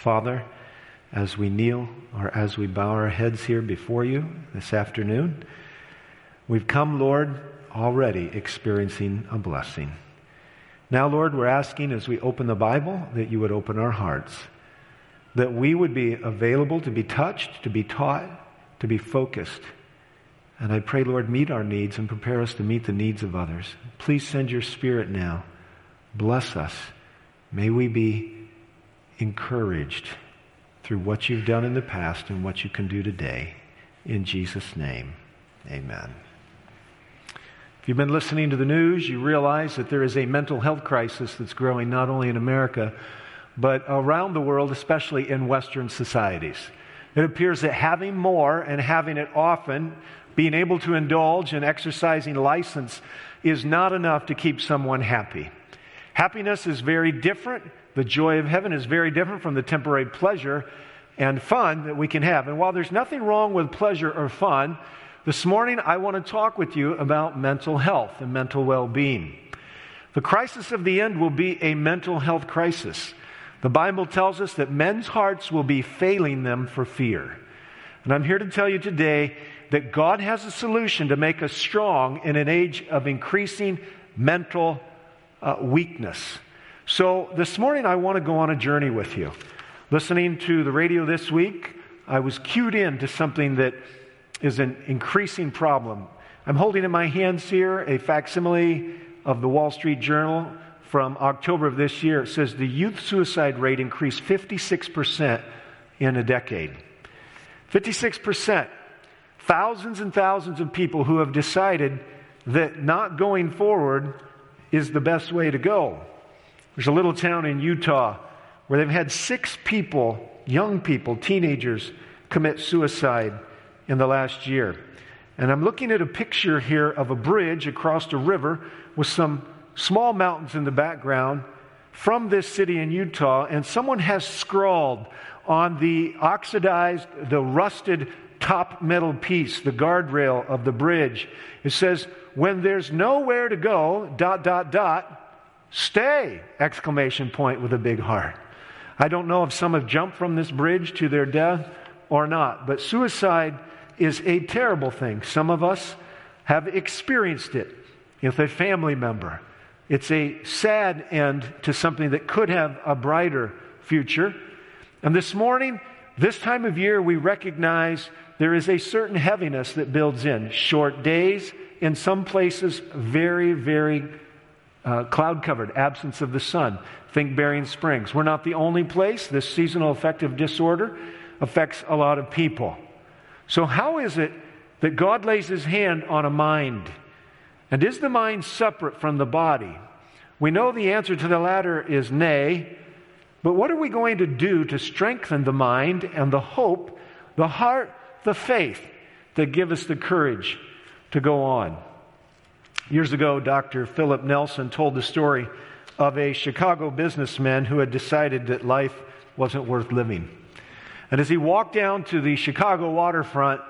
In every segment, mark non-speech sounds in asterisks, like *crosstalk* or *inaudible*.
Father, as we kneel or as we bow our heads here before you this afternoon, we've come, Lord, already experiencing a blessing. Now, Lord, we're asking as we open the Bible that you would open our hearts, that we would be available to be touched, to be taught, to be focused. And I pray, Lord, meet our needs and prepare us to meet the needs of others. Please send your Spirit now. Bless us. May we be encouraged through what you've done in the past and what you can do today. In Jesus' name, amen. If you've been listening to the news, you realize that there is a mental health crisis that's growing not only in America, but around the world, especially in Western societies. It appears that having more and having it often, being able to indulge and exercising license, is not enough to keep someone happy. Happiness is very different the joy of heaven is very different from the temporary pleasure and fun that we can have. And while there's nothing wrong with pleasure or fun, this morning I want to talk with you about mental health and mental well being. The crisis of the end will be a mental health crisis. The Bible tells us that men's hearts will be failing them for fear. And I'm here to tell you today that God has a solution to make us strong in an age of increasing mental uh, weakness. So this morning, I want to go on a journey with you. Listening to the radio this week, I was cued in to something that is an increasing problem. I'm holding in my hands here a facsimile of the Wall Street Journal from October of this year. It says the youth suicide rate increased 56% in a decade. 56%. Thousands and thousands of people who have decided that not going forward is the best way to go. There's a little town in Utah where they've had six people, young people, teenagers, commit suicide in the last year. And I'm looking at a picture here of a bridge across a river with some small mountains in the background from this city in Utah, and someone has scrawled on the oxidized, the rusted top metal piece, the guardrail of the bridge. It says, When there's nowhere to go, dot, dot, dot, Stay! Exclamation point with a big heart. I don't know if some have jumped from this bridge to their death or not, but suicide is a terrible thing. Some of us have experienced it with a family member. It's a sad end to something that could have a brighter future. And this morning, this time of year, we recognize there is a certain heaviness that builds in. Short days, in some places, very, very uh, cloud covered, absence of the sun. Think Berrien Springs. We're not the only place. This seasonal affective disorder affects a lot of people. So, how is it that God lays his hand on a mind? And is the mind separate from the body? We know the answer to the latter is nay, but what are we going to do to strengthen the mind and the hope, the heart, the faith that give us the courage to go on? Years ago, Dr. Philip Nelson told the story of a Chicago businessman who had decided that life wasn't worth living. And as he walked down to the Chicago waterfront,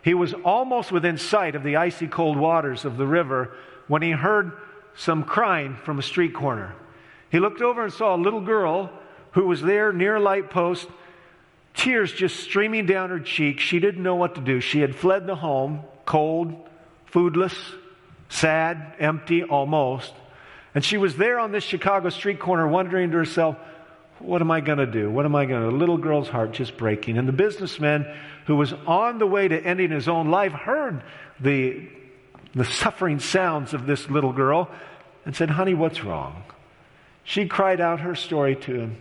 he was almost within sight of the icy cold waters of the river when he heard some crying from a street corner. He looked over and saw a little girl who was there near a light post, tears just streaming down her cheeks. She didn't know what to do. She had fled the home, cold, foodless, sad, empty almost. And she was there on this Chicago street corner wondering to herself, what am I going to do? What am I going to do? The little girl's heart just breaking. And the businessman who was on the way to ending his own life heard the, the suffering sounds of this little girl and said, Honey, what's wrong? She cried out her story to him.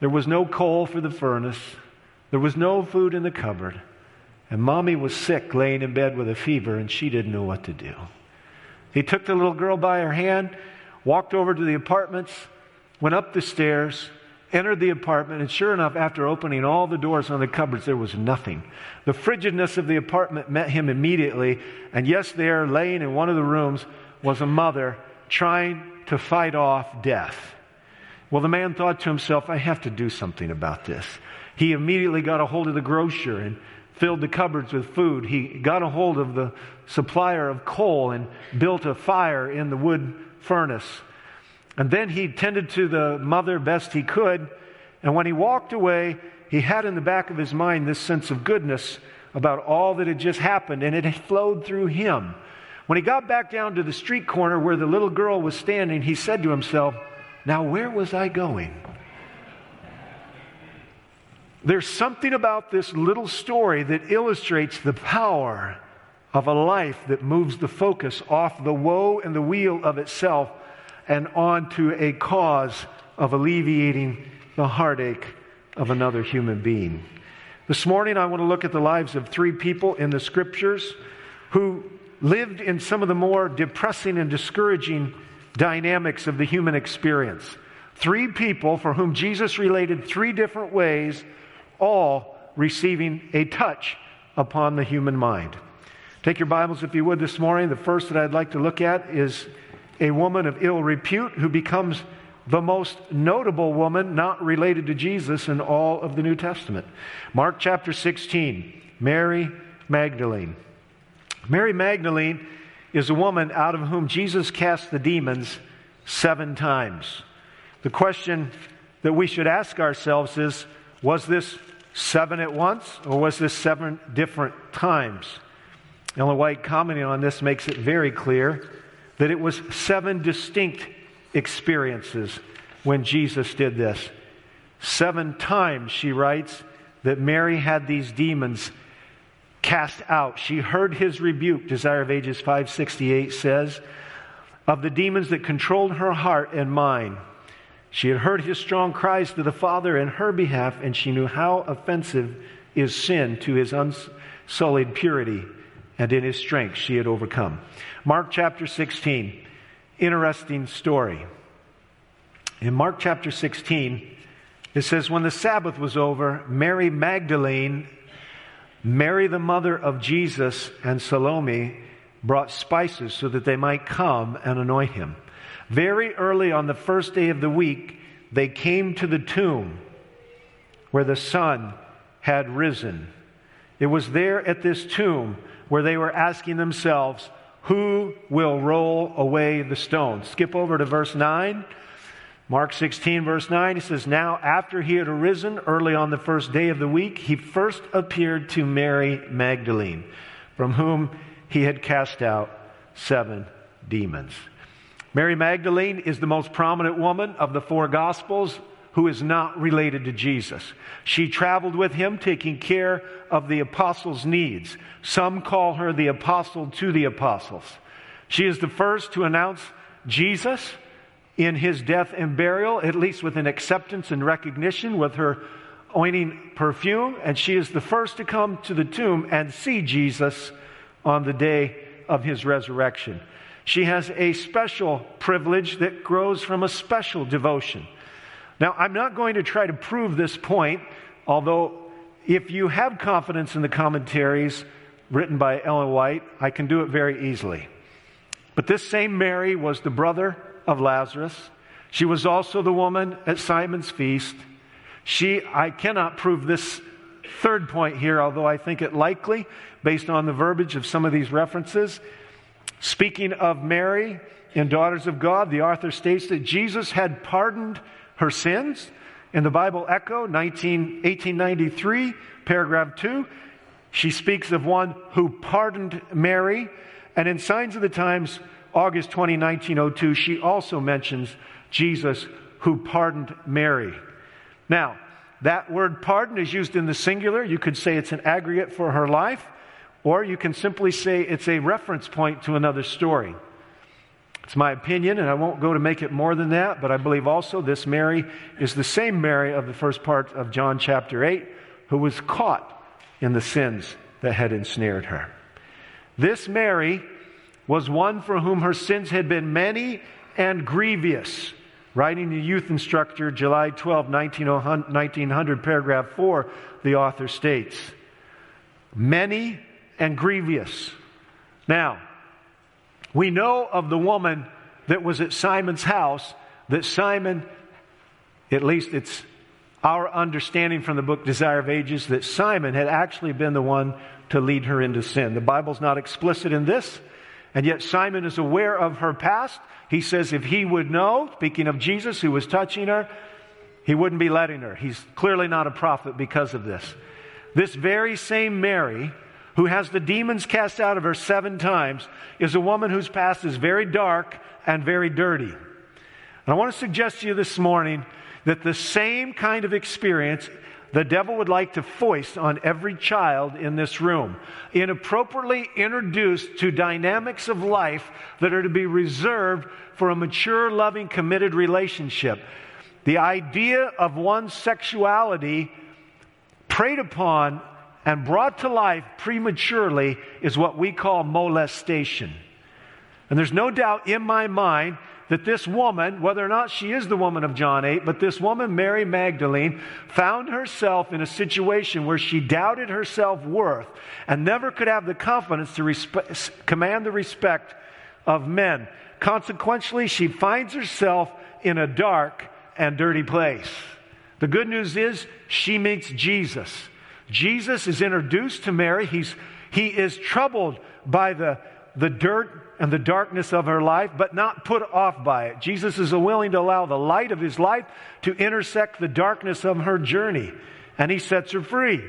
There was no coal for the furnace, there was no food in the cupboard. And mommy was sick, laying in bed with a fever, and she didn't know what to do. He took the little girl by her hand, walked over to the apartments, went up the stairs, entered the apartment, and sure enough, after opening all the doors on the cupboards, there was nothing. The frigidness of the apartment met him immediately, and yes, there, laying in one of the rooms, was a mother trying to fight off death. Well, the man thought to himself, I have to do something about this. He immediately got a hold of the grocer and filled the cupboards with food. He got a hold of the supplier of coal and built a fire in the wood furnace. And then he tended to the mother best he could. And when he walked away, he had in the back of his mind this sense of goodness about all that had just happened, and it flowed through him. When he got back down to the street corner where the little girl was standing, he said to himself, Now, where was I going? There's something about this little story that illustrates the power of a life that moves the focus off the woe and the wheel of itself and onto a cause of alleviating the heartache of another human being. This morning, I want to look at the lives of three people in the scriptures who lived in some of the more depressing and discouraging dynamics of the human experience. Three people for whom Jesus related three different ways, all receiving a touch upon the human mind. Take your Bibles, if you would, this morning. The first that I'd like to look at is a woman of ill repute who becomes the most notable woman not related to Jesus in all of the New Testament. Mark chapter 16, Mary Magdalene. Mary Magdalene is a woman out of whom Jesus cast the demons seven times. The question that we should ask ourselves is was this seven at once or was this seven different times? Ellen White commenting on this makes it very clear that it was seven distinct experiences when Jesus did this. Seven times, she writes, that Mary had these demons cast out. She heard his rebuke, Desire of Ages 568 says, of the demons that controlled her heart and mind. She had heard his strong cries to the Father in her behalf, and she knew how offensive is sin to his unsullied purity, and in his strength she had overcome. Mark chapter 16, interesting story. In Mark chapter 16, it says, When the Sabbath was over, Mary Magdalene Mary, the mother of Jesus, and Salome brought spices so that they might come and anoint him. Very early on the first day of the week, they came to the tomb where the sun had risen. It was there at this tomb where they were asking themselves, Who will roll away the stone? Skip over to verse 9. Mark 16, verse 9, he says, Now after he had arisen early on the first day of the week, he first appeared to Mary Magdalene, from whom he had cast out seven demons. Mary Magdalene is the most prominent woman of the four Gospels who is not related to Jesus. She traveled with him, taking care of the apostles' needs. Some call her the apostle to the apostles. She is the first to announce Jesus in his death and burial, at least with an acceptance and recognition with her oining perfume. And she is the first to come to the tomb and see Jesus on the day of his resurrection. She has a special privilege that grows from a special devotion. Now, I'm not going to try to prove this point, although if you have confidence in the commentaries written by Ellen White, I can do it very easily. But this same Mary was the brother of Lazarus. She was also the woman at Simon's feast. She, I cannot prove this third point here, although I think it likely based on the verbiage of some of these references. Speaking of Mary in Daughters of God, the author states that Jesus had pardoned her sins. In the Bible Echo, 19, 1893, paragraph 2, she speaks of one who pardoned Mary. And in Signs of the Times, August 20, 1902, she also mentions Jesus who pardoned Mary. Now, that word pardon is used in the singular. You could say it's an aggregate for her life, or you can simply say it's a reference point to another story. It's my opinion, and I won't go to make it more than that, but I believe also this Mary is the same Mary of the first part of John chapter 8 who was caught in the sins that had ensnared her. This Mary was one for whom her sins had been many and grievous. Writing the youth instructor, July 12, 1900, paragraph 4, the author states, Many and grievous. Now, we know of the woman that was at Simon's house that Simon, at least it's our understanding from the book Desire of Ages, that Simon had actually been the one to lead her into sin. The Bible's not explicit in this, and yet Simon is aware of her past. He says if he would know, speaking of Jesus who was touching her, he wouldn't be letting her. He's clearly not a prophet because of this. This very same Mary, who has the demons cast out of her seven times, is a woman whose past is very dark and very dirty. And I want to suggest to you this morning that the same kind of experience the devil would like to foist on every child in this room, inappropriately introduced to dynamics of life that are to be reserved for a mature, loving, committed relationship. The idea of one's sexuality preyed upon and brought to life prematurely is what we call molestation. And there's no doubt in my mind that this woman, whether or not she is the woman of John 8, but this woman, Mary Magdalene, found herself in a situation where she doubted her self worth and never could have the confidence to command the respect of men. Consequently, she finds herself in a dark and dirty place. The good news is she meets Jesus. Jesus is introduced to Mary. He's, he is troubled by the, the dirt and the darkness of her life, but not put off by it. Jesus is willing to allow the light of his life to intersect the darkness of her journey, and he sets her free.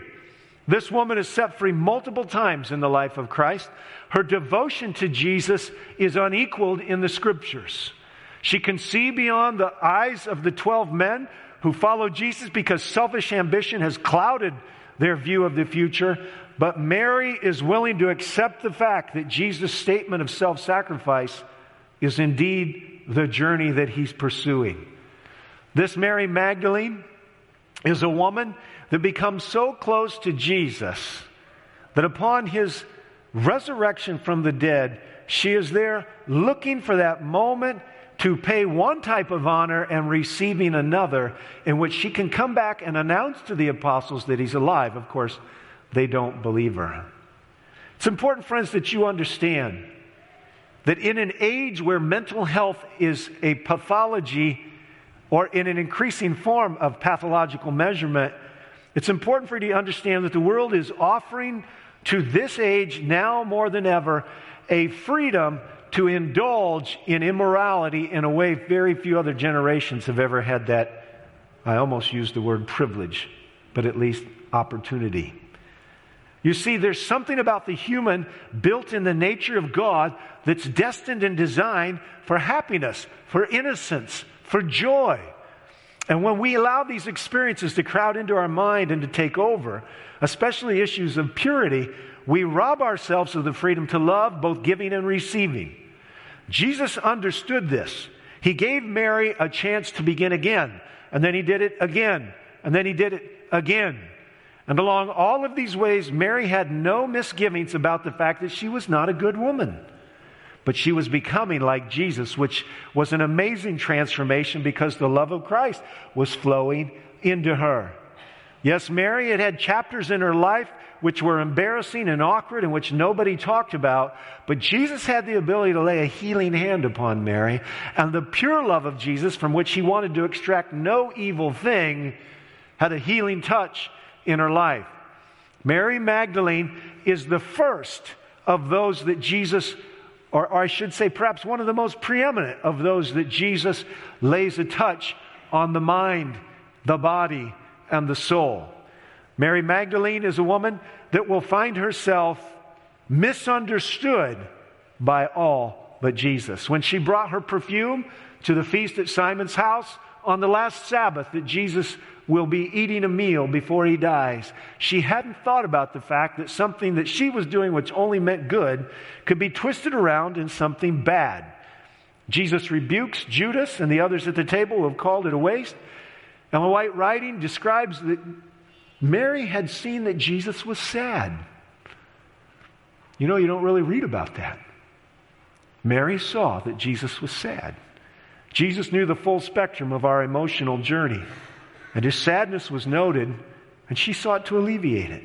This woman is set free multiple times in the life of Christ. Her devotion to Jesus is unequaled in the scriptures. She can see beyond the eyes of the 12 men who follow Jesus because selfish ambition has clouded their view of the future. But Mary is willing to accept the fact that Jesus' statement of self sacrifice is indeed the journey that he's pursuing. This Mary Magdalene is a woman that becomes so close to Jesus that upon his resurrection from the dead, she is there looking for that moment to pay one type of honor and receiving another, in which she can come back and announce to the apostles that he's alive. Of course, they don't believe her. It's important, friends, that you understand that in an age where mental health is a pathology or in an increasing form of pathological measurement, it's important for you to understand that the world is offering to this age now more than ever a freedom to indulge in immorality in a way very few other generations have ever had that. I almost used the word privilege, but at least opportunity. You see, there's something about the human built in the nature of God that's destined and designed for happiness, for innocence, for joy. And when we allow these experiences to crowd into our mind and to take over, especially issues of purity, we rob ourselves of the freedom to love, both giving and receiving. Jesus understood this. He gave Mary a chance to begin again, and then he did it again, and then he did it again. And along all of these ways, Mary had no misgivings about the fact that she was not a good woman. But she was becoming like Jesus, which was an amazing transformation because the love of Christ was flowing into her. Yes, Mary had had chapters in her life which were embarrassing and awkward and which nobody talked about, but Jesus had the ability to lay a healing hand upon Mary, and the pure love of Jesus, from which he wanted to extract no evil thing, had a healing touch in her life. Mary Magdalene is the first of those that Jesus, or, or, I should say, perhaps one of the most preeminent of those that Jesus lays a touch on the mind, the body, and the soul. Mary Magdalene is a woman that will find herself misunderstood by all but Jesus. When she brought her perfume to the feast at Simon's house on the last Sabbath that Jesus will be eating a meal before he dies. She hadn't thought about the fact that something that she was doing, which only meant good, could be twisted around in something bad. Jesus rebukes Judas and the others at the table who have called it a waste. The white writing describes that Mary had seen that Jesus was sad. You know, you don't really read about that. Mary saw that Jesus was sad. Jesus knew the full spectrum of our emotional journey. And his sadness was noted, and she sought to alleviate it.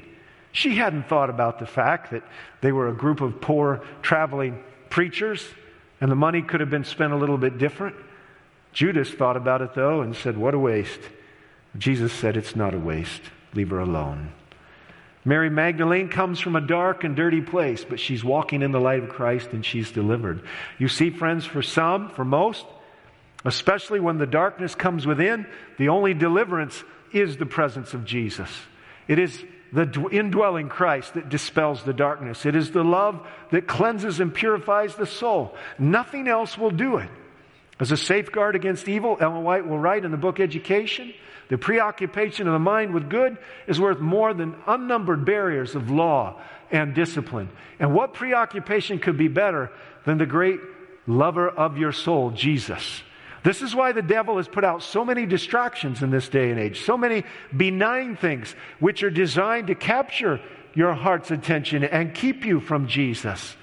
She hadn't thought about the fact that they were a group of poor traveling preachers, and the money could have been spent a little bit different. Judas thought about it, though, and said, What a waste. Jesus said, It's not a waste. Leave her alone. Mary Magdalene comes from a dark and dirty place, but she's walking in the light of Christ and she's delivered. You see, friends, for some, for most, Especially when the darkness comes within, the only deliverance is the presence of Jesus. It is the indwelling Christ that dispels the darkness. It is the love that cleanses and purifies the soul. Nothing else will do it. As a safeguard against evil, Ellen White will write in the book Education the preoccupation of the mind with good is worth more than unnumbered barriers of law and discipline. And what preoccupation could be better than the great lover of your soul, Jesus? This is why the devil has put out so many distractions in this day and age, so many benign things which are designed to capture your heart's attention and keep you from Jesus.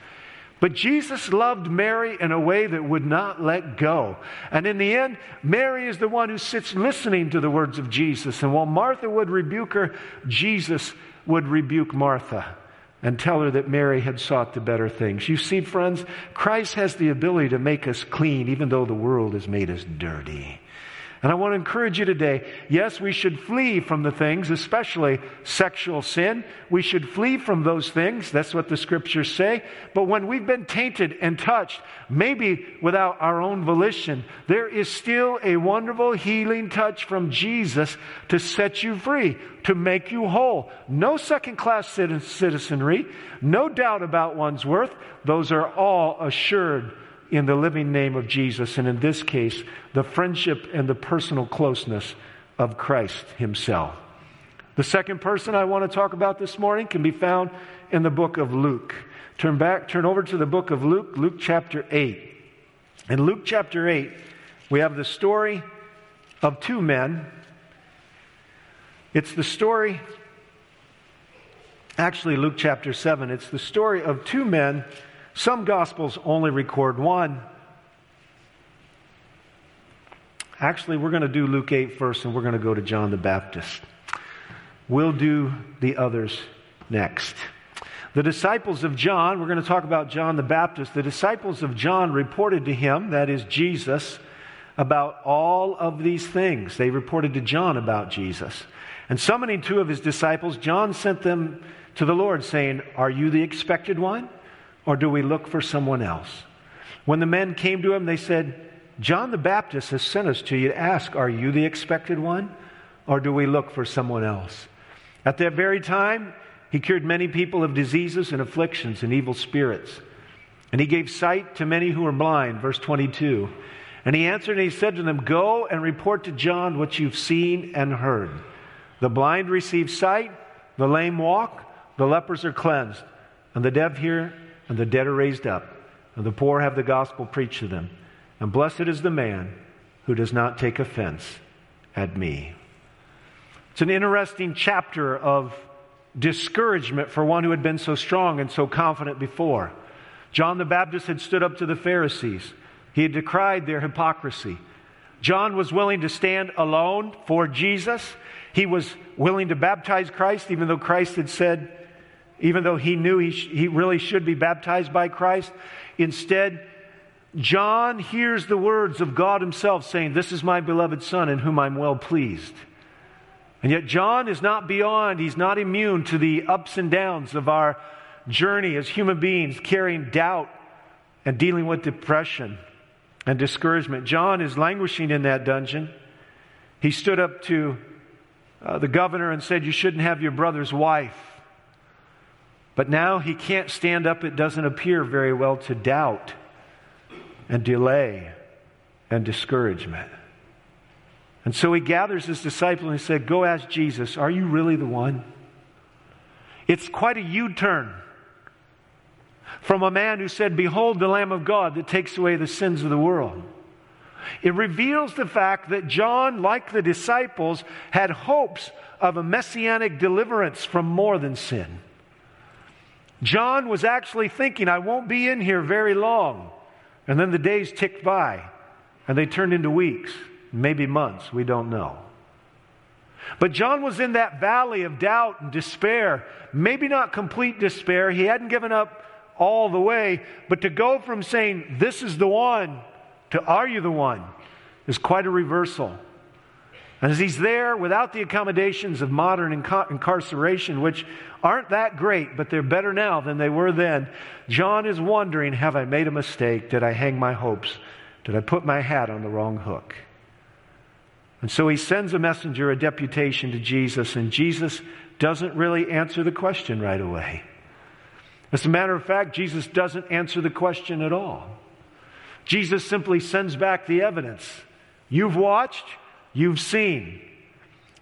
But Jesus loved Mary in a way that would not let go. And in the end, Mary is the one who sits listening to the words of Jesus. And while Martha would rebuke her, Jesus would rebuke Martha and tell her that Mary had sought the better things. You see, friends, Christ has the ability to make us clean even though the world has made us dirty. And I want to encourage you today yes, we should flee from the things, especially sexual sin. We should flee from those things. That's what the scriptures say. But when we've been tainted and touched, maybe without our own volition, there is still a wonderful healing touch from Jesus to set you free, to make you whole. No second class citizenry, no doubt about one's worth. Those are all assured in the living name of Jesus, and in this case, the friendship and the personal closeness of Christ Himself. The second person I want to talk about this morning can be found in the book of Luke. Turn back, turn over to the book of Luke, Luke chapter 8. In Luke chapter 8, we have the story of two men. It's the story, actually, Luke chapter 7, it's the story of two men some Gospels only record one. Actually, we're going to do Luke 8 first, and we're going to go to John the Baptist. We'll do the others next. The disciples of John, we're going to talk about John the Baptist. The disciples of John reported to him, that is Jesus, about all of these things. They reported to John about Jesus. And summoning two of his disciples, John sent them to the Lord, saying, Are you the expected one? Or do we look for someone else? When the men came to him, they said, John the Baptist has sent us to you to ask, Are you the expected one? Or do we look for someone else? At that very time, he cured many people of diseases and afflictions and evil spirits. And he gave sight to many who were blind, verse 22. And he answered and he said to them, Go and report to John what you've seen and heard. The blind receive sight, the lame walk, the lepers are cleansed, and the deaf hear, and the dead are raised up, and the poor have the gospel preached to them. And blessed is the man who does not take offense at me. It's an interesting chapter of discouragement for one who had been so strong and so confident before. John the Baptist had stood up to the Pharisees, he had decried their hypocrisy. John was willing to stand alone for Jesus. He was willing to baptize Christ, even though Christ had said, even though he knew he, sh- he really should be baptized by Christ. Instead, John hears the words of God himself saying, This is my beloved Son in whom I'm well pleased. And yet, John is not beyond, he's not immune to the ups and downs of our journey as human beings, carrying doubt and dealing with depression and discouragement. John is languishing in that dungeon. He stood up to uh, the governor and said, You shouldn't have your brother's wife. But now he can't stand up, it doesn't appear very well, to doubt and delay and discouragement. And so he gathers his disciples and he said, Go ask Jesus, are you really the one? It's quite a U turn from a man who said, Behold the Lamb of God that takes away the sins of the world. It reveals the fact that John, like the disciples, had hopes of a messianic deliverance from more than sin. John was actually thinking, I won't be in here very long. And then the days ticked by, and they turned into weeks, maybe months, we don't know. But John was in that valley of doubt and despair. Maybe not complete despair. He hadn't given up all the way. But to go from saying, This is the one, to Are you the one, is quite a reversal. As he's there without the accommodations of modern incarceration, which aren't that great, but they're better now than they were then, John is wondering Have I made a mistake? Did I hang my hopes Did I put my hat on the wrong hook? And so he sends a messenger, a deputation to Jesus, and Jesus doesn't really answer the question right away. As a matter of fact, Jesus doesn't answer the question at all. Jesus simply sends back the evidence. You've watched, you've seen.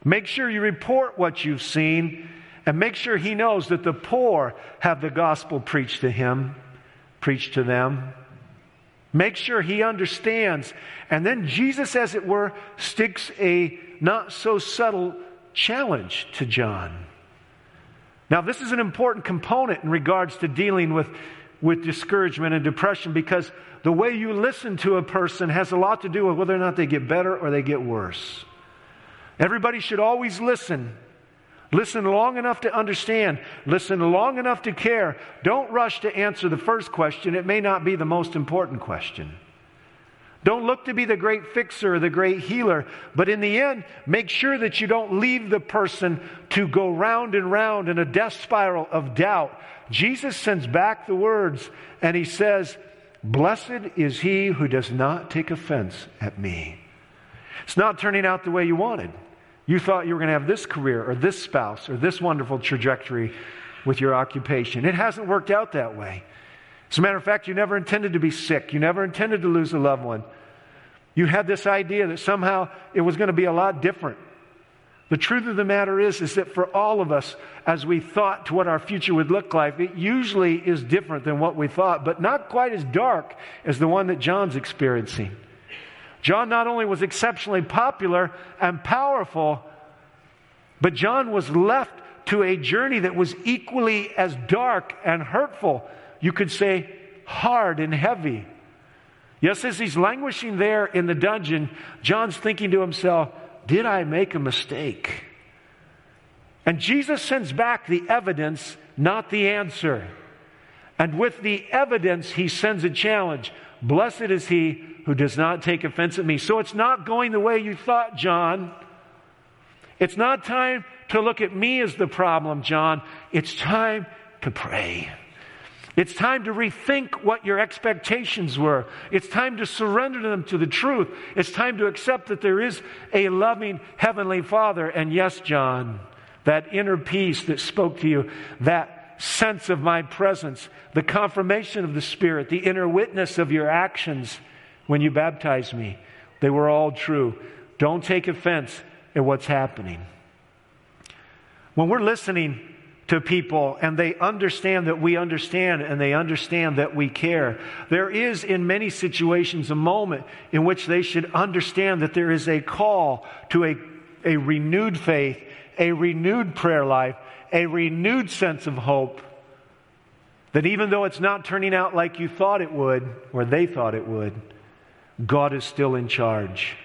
Make sure you report what you've seen and make sure he knows that the poor have the gospel preached to him, preached to them. Make sure he understands. And then Jesus, as it were, sticks a not so subtle challenge to John. Now, this is an important component in regards to dealing with, with discouragement and depression because the way you listen to a person has a lot to do with whether or not they get better or they get worse. Everybody should always listen Listen long enough to understand. Listen long enough to care. Don't rush to answer the first question. It may not be the most important question. Don't look to be the great fixer or the great healer, but in the end, make sure that you don't leave the person to go round and round in a death spiral of doubt. Jesus sends back the words and he says, Blessed is he who does not take offense at me. It's not turning out the way you wanted. You thought you were going to have this career or this spouse or this wonderful trajectory with your occupation. It hasn't worked out that way. As a matter of fact, you never intended to be sick. You never intended to lose a loved one. You had this idea that somehow it was going to be a lot different. The truth of the matter is, is that for all of us, as we thought to what our future would look like, it usually is different than what we thought, but not quite as dark as the one that John's experiencing. John not only was exceptionally popular and powerful, but John was left to a journey that was equally as dark and hurtful. You could say hard and heavy. Yes, as he's languishing there in the dungeon, John's thinking to himself, Did I make a mistake? And Jesus sends back the evidence, not the answer. And with the evidence, he sends a challenge. Blessed is he who does not take offense at me. So it's not going the way you thought, John. It's not time to look at me as the problem, John. It's time to pray. It's time to rethink what your expectations were. It's time to surrender them to the truth. It's time to accept that there is a loving Heavenly Father. And yes, John, that inner peace that spoke to you, that sense of my presence, the confirmation of the Spirit, the inner witness of your actions when you baptized me. They were all true. Don't take offense at what's happening. When we're listening to people and they understand that we understand and they understand that we care, there is in many situations a moment in which they should understand that there is a call to a, a renewed faith, a renewed prayer life, a renewed sense of hope. That even though it's not turning out like you thought it would, or they thought it would, God is still in charge.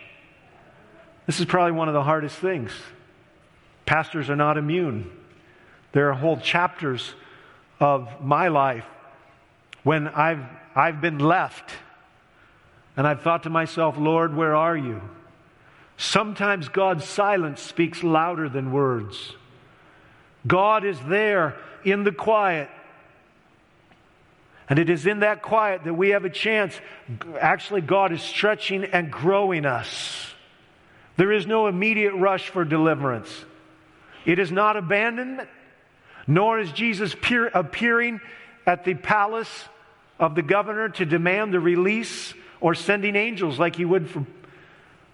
This is probably one of the hardest things. Pastors are not immune. There are whole chapters of my life when I've, I've been left and I've thought to myself, Lord, where are you? Sometimes God's silence speaks louder than words. God is there in the quiet, and it is in that quiet that we have a chance. Actually, God is stretching and growing us. There is no immediate rush for deliverance. It is not abandonment, nor is Jesus appearing at the palace of the governor to demand the release or sending angels like he would for,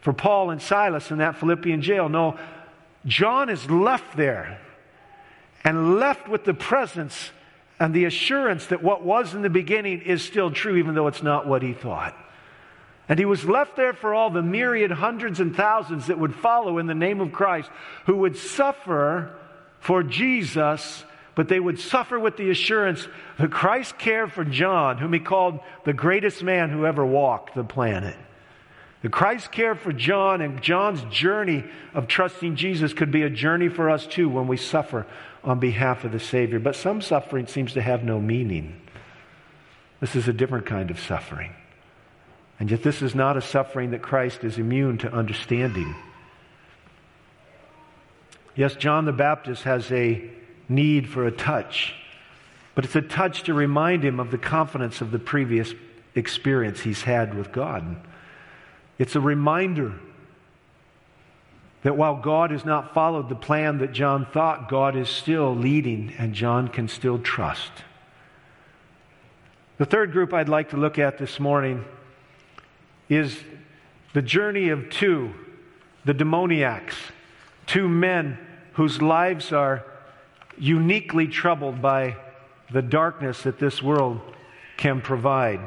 for Paul and Silas in that Philippian jail. No, John is left there and left with the presence and the assurance that what was in the beginning is still true, even though it's not what he thought. And he was left there for all the myriad hundreds and thousands that would follow in the name of Christ, who would suffer for Jesus, but they would suffer with the assurance that Christ cared for John, whom he called the greatest man who ever walked the planet. That Christ cared for John, and John's journey of trusting Jesus could be a journey for us too when we suffer on behalf of the Savior. But some suffering seems to have no meaning. This is a different kind of suffering. And yet, this is not a suffering that Christ is immune to understanding. Yes, John the Baptist has a need for a touch, but it's a touch to remind him of the confidence of the previous experience he's had with God. It's a reminder that while God has not followed the plan that John thought, God is still leading and John can still trust. The third group I'd like to look at this morning is the journey of two, the demoniacs, two men whose lives are uniquely troubled by the darkness that this world can provide.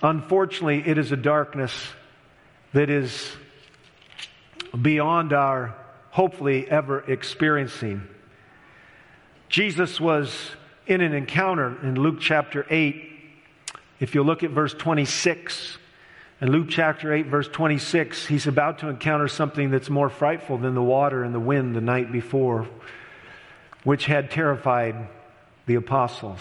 Unfortunately, it is a darkness that is beyond our hopefully ever experiencing. Jesus was in an encounter in Luke chapter 8. If you look at verse 26, in Luke chapter 8, verse 26, he's about to encounter something that's more frightful than the water and the wind the night before, which had terrified the apostles.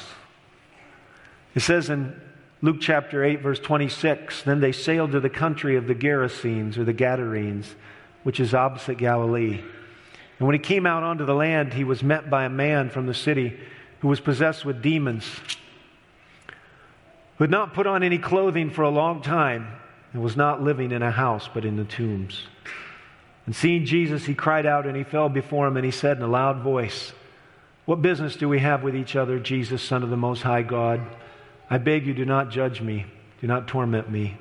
It says in Luke chapter 8, verse 26, then they sailed to the country of the Gerasenes or the Gadarenes, which is opposite Galilee. And when he came out onto the land, he was met by a man from the city who was possessed with demons, who had not put on any clothing for a long time and was not living in a house but in the tombs. And seeing Jesus, he cried out and he fell before him and he said in a loud voice, What business do we have with each other, Jesus, Son of the Most High God? I beg you, do not judge me, do not torment me.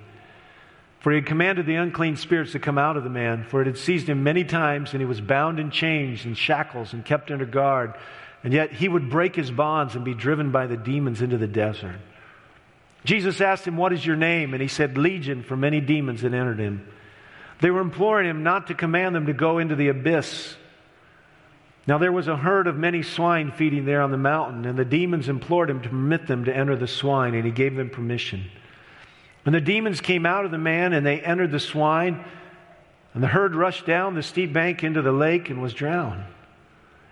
For he had commanded the unclean spirits to come out of the man, for it had seized him many times, and he was bound in chains and shackles and kept under guard. And yet he would break his bonds and be driven by the demons into the desert. Jesus asked him, What is your name? And he said, Legion, for many demons had entered him. They were imploring him not to command them to go into the abyss. Now there was a herd of many swine feeding there on the mountain, and the demons implored him to permit them to enter the swine, and he gave them permission. And the demons came out of the man, and they entered the swine, and the herd rushed down the steep bank into the lake and was drowned.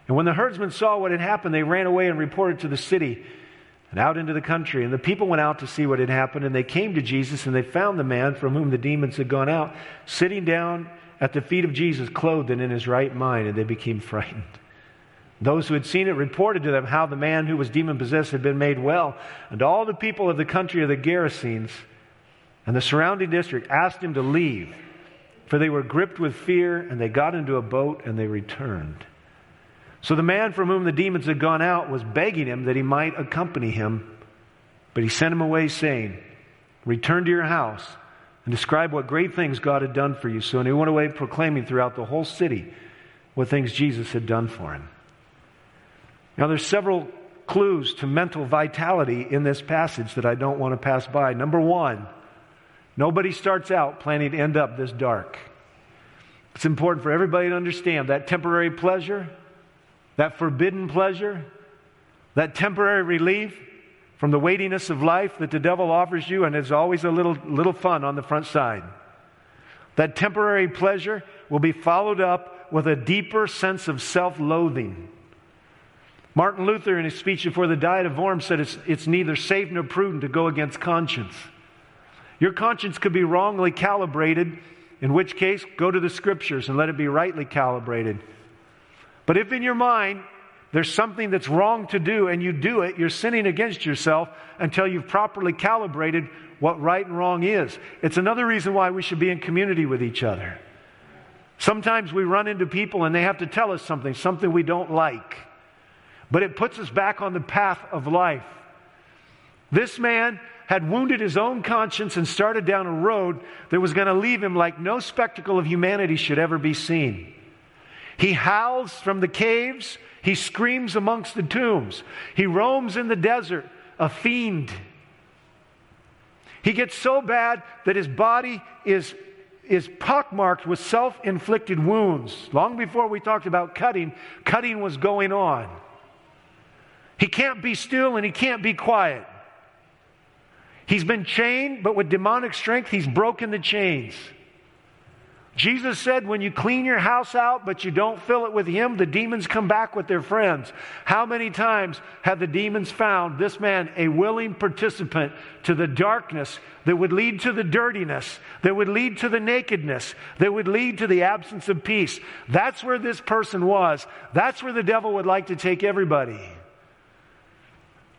And when the herdsmen saw what had happened, they ran away and reported to the city and out into the country. And the people went out to see what had happened, and they came to Jesus, and they found the man from whom the demons had gone out, sitting down at the feet of Jesus, clothed and in his right mind, and they became *laughs* frightened. Those who had seen it reported to them how the man who was demon possessed had been made well, and all the people of the country of the Gerasenes and the surrounding district asked him to leave, for they were gripped with fear, and they got into a boat and they returned. So the man from whom the demons had gone out was begging him that he might accompany him, but he sent him away, saying, Return to your house and describe what great things God had done for you. So and he went away proclaiming throughout the whole city what things Jesus had done for him. Now there's several clues to mental vitality in this passage that I don't want to pass by. Number one, nobody starts out planning to end up this dark. It's important for everybody to understand that temporary pleasure that forbidden pleasure, that temporary relief from the weightiness of life that the devil offers you, and it's always a little, little fun on the front side. That temporary pleasure will be followed up with a deeper sense of self loathing. Martin Luther, in his speech before the Diet of Worms, said it's, it's neither safe nor prudent to go against conscience. Your conscience could be wrongly calibrated, in which case, go to the scriptures and let it be rightly calibrated. But if in your mind there's something that's wrong to do and you do it, you're sinning against yourself until you've properly calibrated what right and wrong is. It's another reason why we should be in community with each other. Sometimes we run into people and they have to tell us something, something we don't like. But it puts us back on the path of life. This man had wounded his own conscience and started down a road that was going to leave him like no spectacle of humanity should ever be seen. He howls from the caves. He screams amongst the tombs. He roams in the desert, a fiend. He gets so bad that his body is, is pockmarked with self inflicted wounds. Long before we talked about cutting, cutting was going on. He can't be still and he can't be quiet. He's been chained, but with demonic strength, he's broken the chains. Jesus said, when you clean your house out, but you don't fill it with Him, the demons come back with their friends. How many times have the demons found this man a willing participant to the darkness that would lead to the dirtiness, that would lead to the nakedness, that would lead to the absence of peace? That's where this person was. That's where the devil would like to take everybody.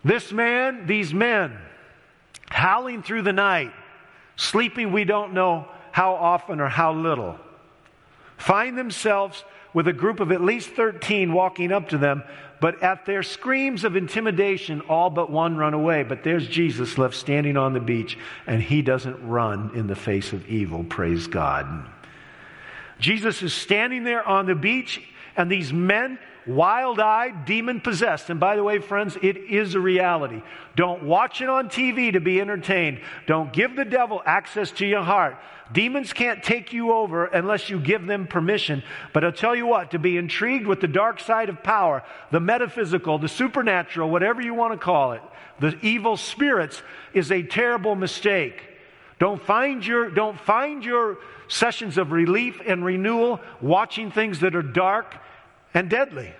This man, these men, howling through the night, sleeping we don't know how often or how little, find themselves with a group of at least 13 walking up to them, but at their screams of intimidation, all but one run away. But there's Jesus left standing on the beach, and he doesn't run in the face of evil. Praise God. Jesus is standing there on the beach, and these men wild eyed, demon possessed. And by the way, friends, it is a reality. Don't watch it on TV to be entertained. Don't give the devil access to your heart. Demons can't take you over unless you give them permission. But I'll tell you what, to be intrigued with the dark side of power, the metaphysical, the supernatural, whatever you want to call it, the evil spirits, is a terrible mistake. Don't find your, don't find your sessions of relief and renewal watching things that are dark and deadly.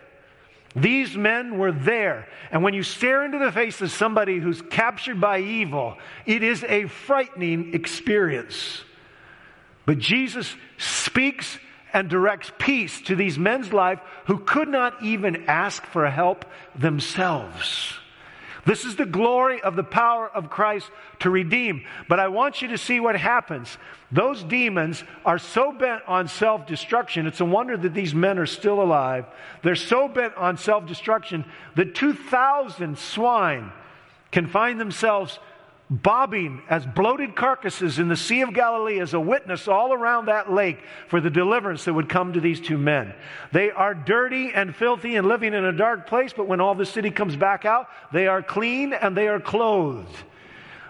These men were there. And when you stare into the face of somebody who's captured by evil, it is a frightening experience. But Jesus speaks and directs peace to these men's life who could not even ask for help themselves. This is the glory of the power of Christ to redeem. But I want you to see what happens. Those demons are so bent on self destruction. It's a wonder that these men are still alive. They're so bent on self destruction that 2,000 swine can find themselves bobbing as bloated carcasses in the Sea of Galilee as a witness all around that lake for the deliverance that would come to these two men. They are dirty and filthy and living in a dark place, but when all the city comes back out, they are clean and they are clothed.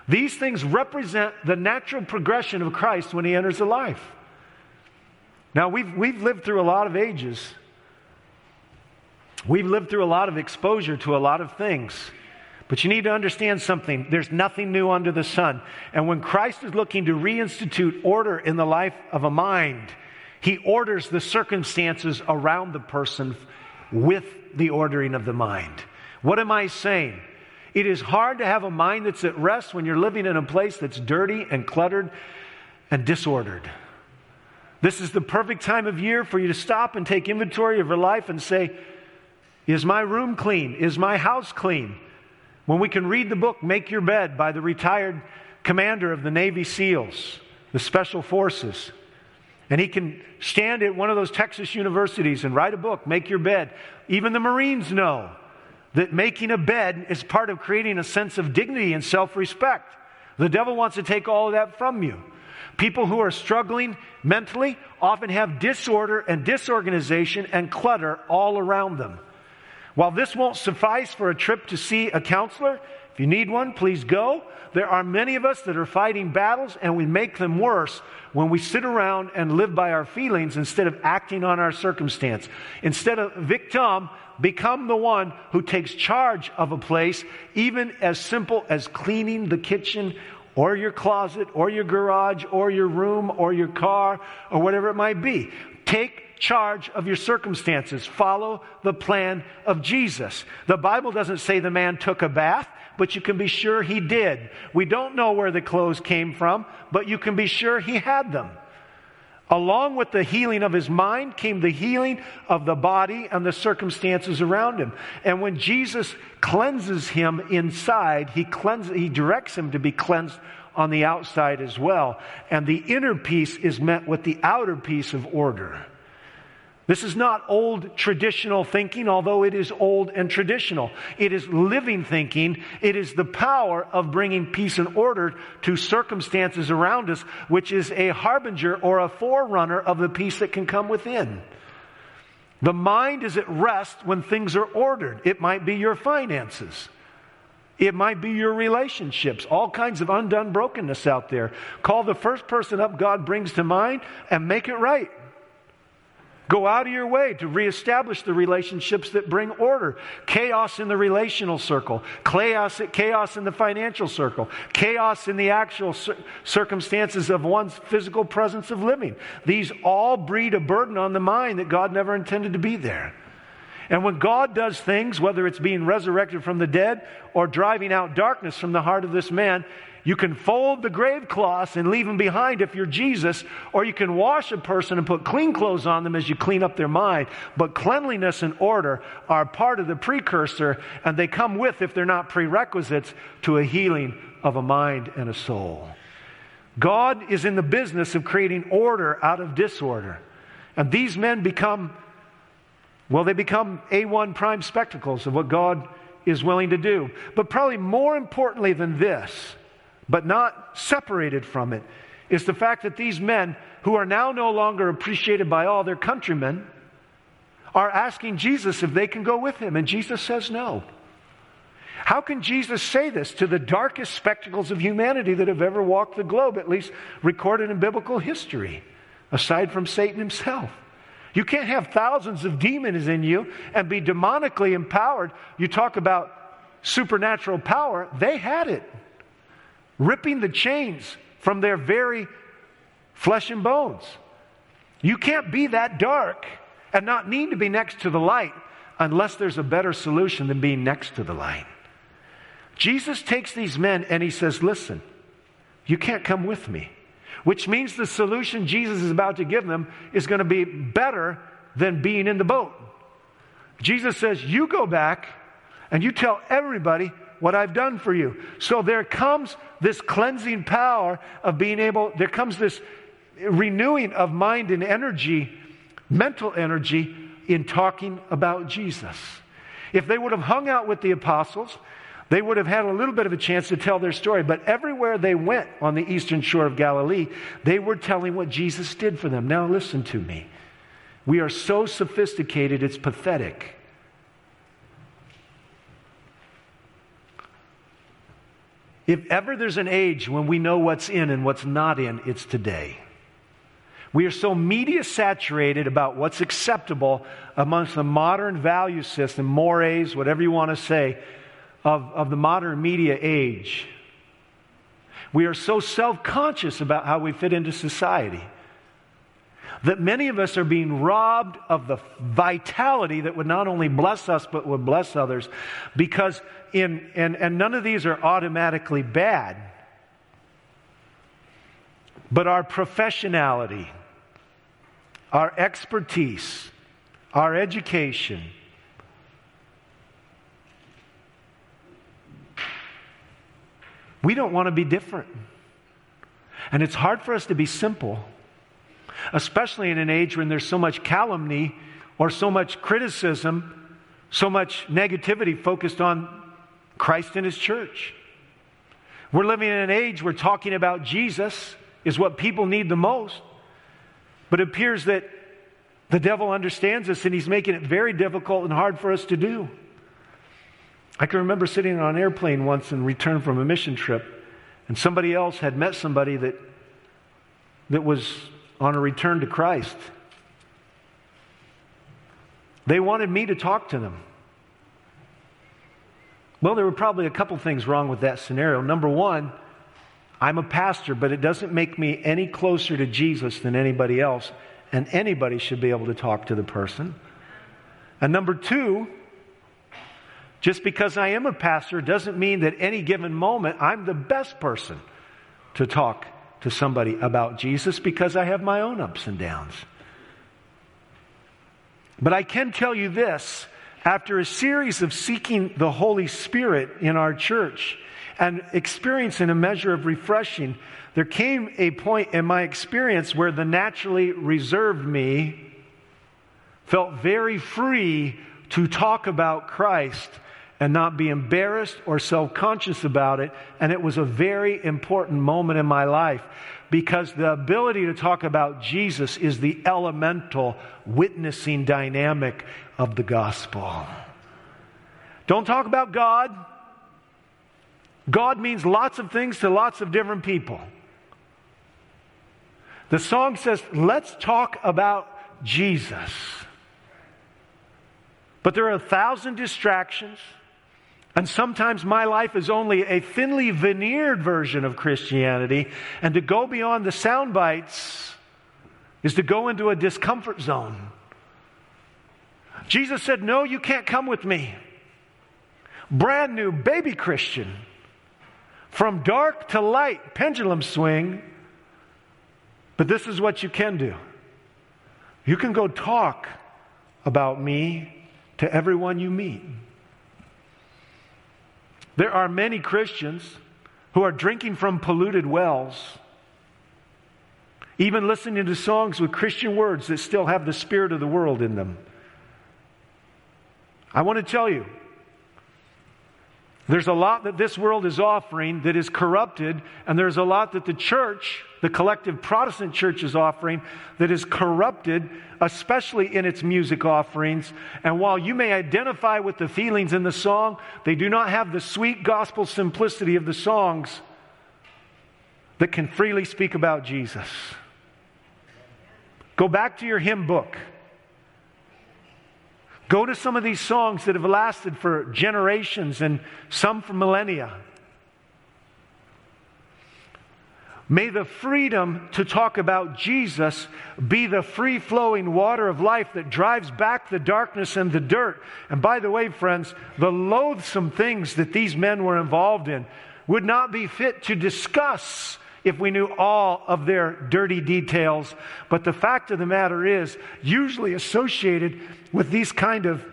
These things represent the natural progression of Christ when he enters a life. Now, we've, we've lived through a lot of ages. We've lived through a lot of exposure to a lot of things. But you need to understand something. There's nothing new under the sun. And when Christ is looking to reinstitute order in the life of a mind, he orders the circumstances around the person with the ordering of the mind. What am I saying? It is hard to have a mind that's at rest when you're living in a place that's dirty and cluttered and disordered. This is the perfect time of year for you to stop and take inventory of your life and say, Is my room clean? Is my house clean? When we can read the book, Make Your Bed, by the retired commander of the Navy SEALs, the Special Forces. And he can stand at one of those Texas universities and write a book, Make Your Bed. Even the Marines know that making a bed is part of creating a sense of dignity and self respect. The devil wants to take all of that from you. People who are struggling mentally often have disorder and disorganization and clutter all around them. While this won't suffice for a trip to see a counselor, if you need one, please go. There are many of us that are fighting battles, and we make them worse when we sit around and live by our feelings instead of acting on our circumstance. Instead of victim, become the one who takes charge of a place, even as simple as cleaning the kitchen or your closet or your garage or your room or your car or whatever it might be. Take charge of your circumstances. Follow the plan of Jesus. The Bible doesn't say the man took a bath, but you can be sure he did. We don't know where the clothes came from, but you can be sure he had them. Along with the healing of his mind came the healing of the body and the circumstances around him. And when Jesus cleanses him inside, he, cleanses, he directs him to be cleansed on the outside as well. And the inner peace is met with the outer peace of order. This is not old traditional thinking, although it is old and traditional. It is living thinking. It is the power of bringing peace and order to circumstances around us, which is a harbinger or a forerunner of the peace that can come within. The mind is at rest when things are ordered. It might be your finances. It might be your relationships, all kinds of undone brokenness out there. Call the first person up God brings to mind and make it right. Go out of your way to reestablish the relationships that bring order. Chaos in the relational circle, chaos, chaos in the financial circle, chaos in the actual circumstances of one's physical presence of living. These all breed a burden on the mind that God never intended to be there. And when God does things, whether it's being resurrected from the dead or driving out darkness from the heart of this man, you can fold the grave cloths and leave them behind if you're Jesus, or you can wash a person and put clean clothes on them as you clean up their mind. But cleanliness and order are part of the precursor, and they come with, if they're not prerequisites, to a healing of a mind and a soul. God is in the business of creating order out of disorder. And these men become, well, they become A1 prime spectacles of what God is willing to do. But probably more importantly than this, but not separated from it, is the fact that these men, who are now no longer appreciated by all their countrymen, are asking Jesus if they can go with him. And Jesus says no. How can Jesus say this to the darkest spectacles of humanity that have ever walked the globe, at least recorded in biblical history, aside from Satan himself? You can't have thousands of demons in you and be demonically empowered. You talk about supernatural power, they had it, ripping the chains from their very flesh and bones. You can't be that dark and not need to be next to the light unless there's a better solution than being next to the light. Jesus takes these men and he says, Listen, you can't come with me. Which means the solution Jesus is about to give them is going to be better than being in the boat. Jesus says, You go back and you tell everybody what I've done for you. So there comes this cleansing power of being able, there comes this renewing of mind and energy, mental energy, in talking about Jesus. If they would have hung out with the apostles, they would have had a little bit of a chance to tell their story. But everywhere they went on the eastern shore of Galilee, they were telling what Jesus did for them. Now, listen to me. We are so sophisticated, it's pathetic. If ever there's an age when we know what's in and what's not in, it's today. We are so media saturated about what's acceptable amongst the modern value system, mores, whatever you want to say, of, of the modern media age. We are so self conscious about how we fit into society that many of us are being robbed of the vitality that would not only bless us but would bless others because in and, and none of these are automatically bad but our professionality our expertise our education We don't want to be different. And it's hard for us to be simple, especially in an age when there's so much calumny or so much criticism, so much negativity focused on Christ and His church. We're living in an age where talking about Jesus is what people need the most. But it appears that the devil understands us and he's making it very difficult and hard for us to do. I can remember sitting on an airplane once and returned from a mission trip, and somebody else had met somebody that, that was on a return to Christ. They wanted me to talk to them. Well, there were probably a couple things wrong with that scenario. Number one, I'm a pastor, but it doesn't make me any closer to Jesus than anybody else, and anybody should be able to talk to the person. And number two, just because I am a pastor doesn't mean that any given moment I'm the best person to talk to somebody about Jesus because I have my own ups and downs. But I can tell you this after a series of seeking the Holy Spirit in our church and experiencing a measure of refreshing, there came a point in my experience where the naturally reserved me felt very free to talk about Christ and not be embarrassed or self conscious about it. And it was a very important moment in my life because the ability to talk about Jesus is the elemental witnessing dynamic of the gospel. Don't talk about God. God means lots of things to lots of different people. The song says, let's talk about Jesus. But there are a thousand distractions. And sometimes my life is only a thinly veneered version of Christianity, and to go beyond the sound bites is to go into a discomfort zone. Jesus said, No, you can't come with me. Brand new baby Christian. From dark to light, pendulum swing. But this is what you can do you can go talk about me to everyone you meet. There are many Christians who are drinking from polluted wells even listening to songs with Christian words that still have the spirit of the world in them. I want to tell you, there's a lot that this world is offering that is corrupted, and there's a lot that the church, the collective Protestant church, is offering that is corrupted, especially in its music offerings. And while you may identify with the feelings in the song, they do not have the sweet gospel simplicity of the songs that can freely speak about Jesus. Go back to your hymn book. Go to some of these songs that have lasted for generations and some for millennia. May the freedom to talk about Jesus be the free flowing water of life that drives back the darkness and the dirt. And by the way, friends, the loathsome things that these men were involved in would not be fit to discuss if we knew all of their dirty details. But the fact of the matter is, usually associated with these kind of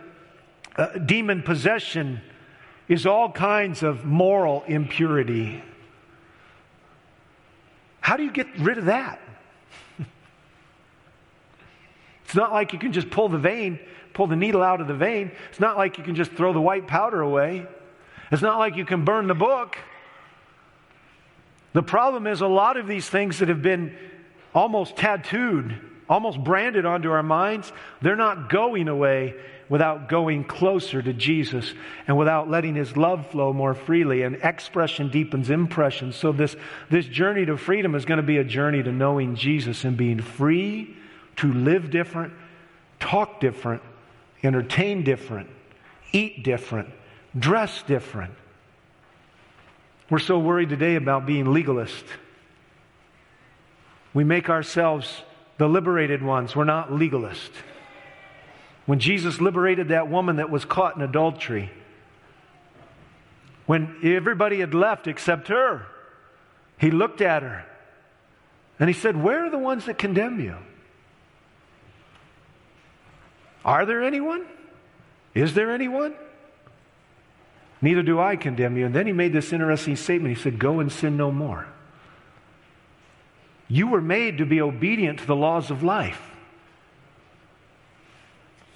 uh, demon possession is all kinds of moral impurity. How do you get rid of that? *laughs* it's not like you can just pull the vein, pull the needle out of the vein. It's not like you can just throw the white powder away. It's not like you can burn the book. The problem is a lot of these things that have been almost tattooed, almost branded onto our minds, they're not going away without going closer to Jesus and without letting his love flow more freely. And expression deepens impression. So, this, this journey to freedom is going to be a journey to knowing Jesus and being free to live different, talk different, entertain different, eat different, dress different. We're so worried today about being legalist. We make ourselves the liberated ones. We're not legalist. When Jesus liberated that woman that was caught in adultery, when everybody had left except her, he looked at her and he said, Where are the ones that condemn you? Are there anyone? Is there anyone? Neither do I condemn you. And then he made this interesting statement. He said, Go and sin no more. You were made to be obedient to the laws of life.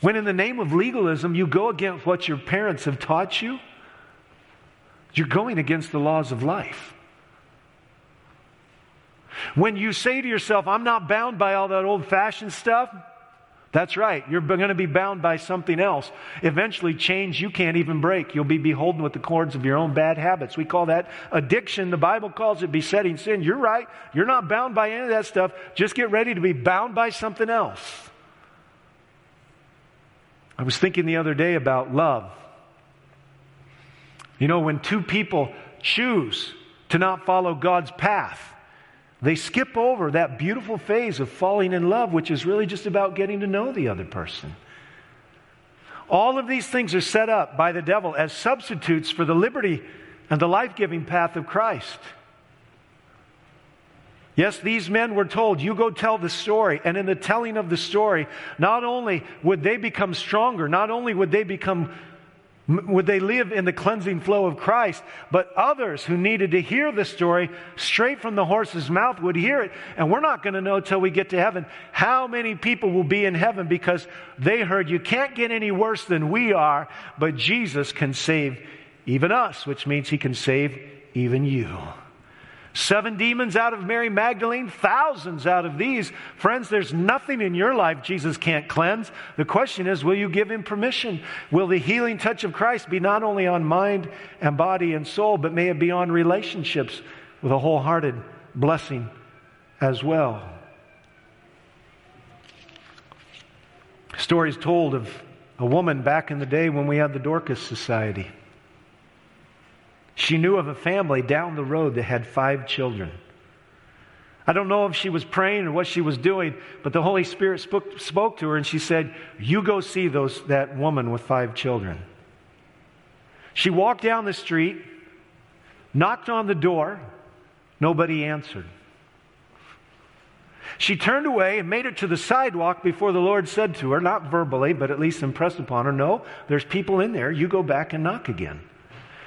When, in the name of legalism, you go against what your parents have taught you, you're going against the laws of life. When you say to yourself, I'm not bound by all that old fashioned stuff, that's right. You're going to be bound by something else. Eventually, change you can't even break. You'll be beholden with the cords of your own bad habits. We call that addiction. The Bible calls it besetting sin. You're right. You're not bound by any of that stuff. Just get ready to be bound by something else. I was thinking the other day about love. You know, when two people choose to not follow God's path, they skip over that beautiful phase of falling in love, which is really just about getting to know the other person. All of these things are set up by the devil as substitutes for the liberty and the life giving path of Christ. Yes, these men were told, you go tell the story. And in the telling of the story, not only would they become stronger, not only would they become would they live in the cleansing flow of Christ? But others who needed to hear the story straight from the horse's mouth would hear it. And we're not going to know till we get to heaven how many people will be in heaven because they heard you can't get any worse than we are, but Jesus can save even us, which means he can save even you. Seven demons out of Mary Magdalene, thousands out of these. Friends, there's nothing in your life Jesus can't cleanse. The question is, will you give him permission? Will the healing touch of Christ be not only on mind and body and soul, but may it be on relationships with a wholehearted blessing as well? Stories told of a woman back in the day when we had the Dorcas Society. She knew of a family down the road that had five children. I don't know if she was praying or what she was doing, but the Holy Spirit spoke, spoke to her and she said, You go see those, that woman with five children. She walked down the street, knocked on the door, nobody answered. She turned away and made it to the sidewalk before the Lord said to her, not verbally, but at least impressed upon her, No, there's people in there. You go back and knock again.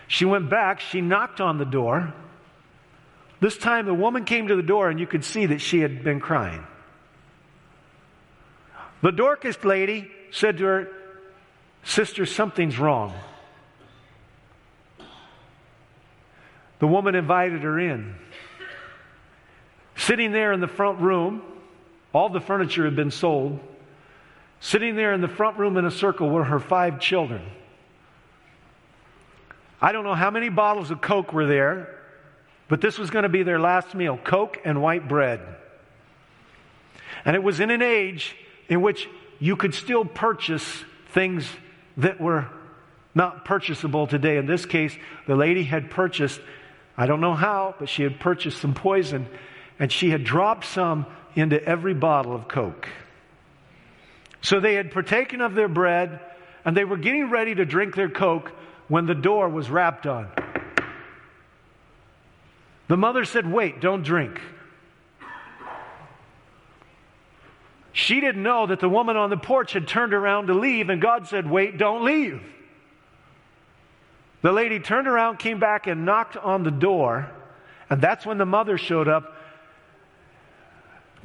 She went back, she knocked on the door. This time the woman came to the door and you could see that she had been crying. The Dorcas lady said to her, Sister, something's wrong. The woman invited her in. Sitting there in the front room, all the furniture had been sold. Sitting there in the front room in a circle were her five children. I don't know how many bottles of Coke were there, but this was going to be their last meal Coke and white bread. And it was in an age in which you could still purchase things that were not purchasable today. In this case, the lady had purchased, I don't know how, but she had purchased some poison and she had dropped some into every bottle of Coke. So they had partaken of their bread and they were getting ready to drink their Coke when the door was rapped on. The mother said, Wait, don't drink. She didn't know that the woman on the porch had turned around to leave, and God said, Wait, don't leave. The lady turned around, came back, and knocked on the door, and that's when the mother showed up.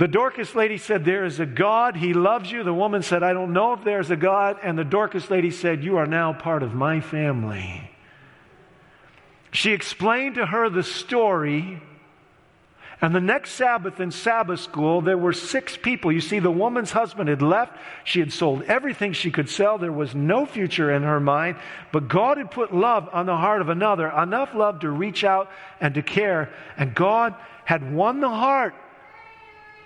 The Dorcas lady said, There is a God, He loves you. The woman said, I don't know if there's a God. And the Dorcas lady said, You are now part of my family. She explained to her the story and the next Sabbath in Sabbath school, there were six people. You see, the woman's husband had left. She had sold everything she could sell. There was no future in her mind. But God had put love on the heart of another, enough love to reach out and to care. And God had won the heart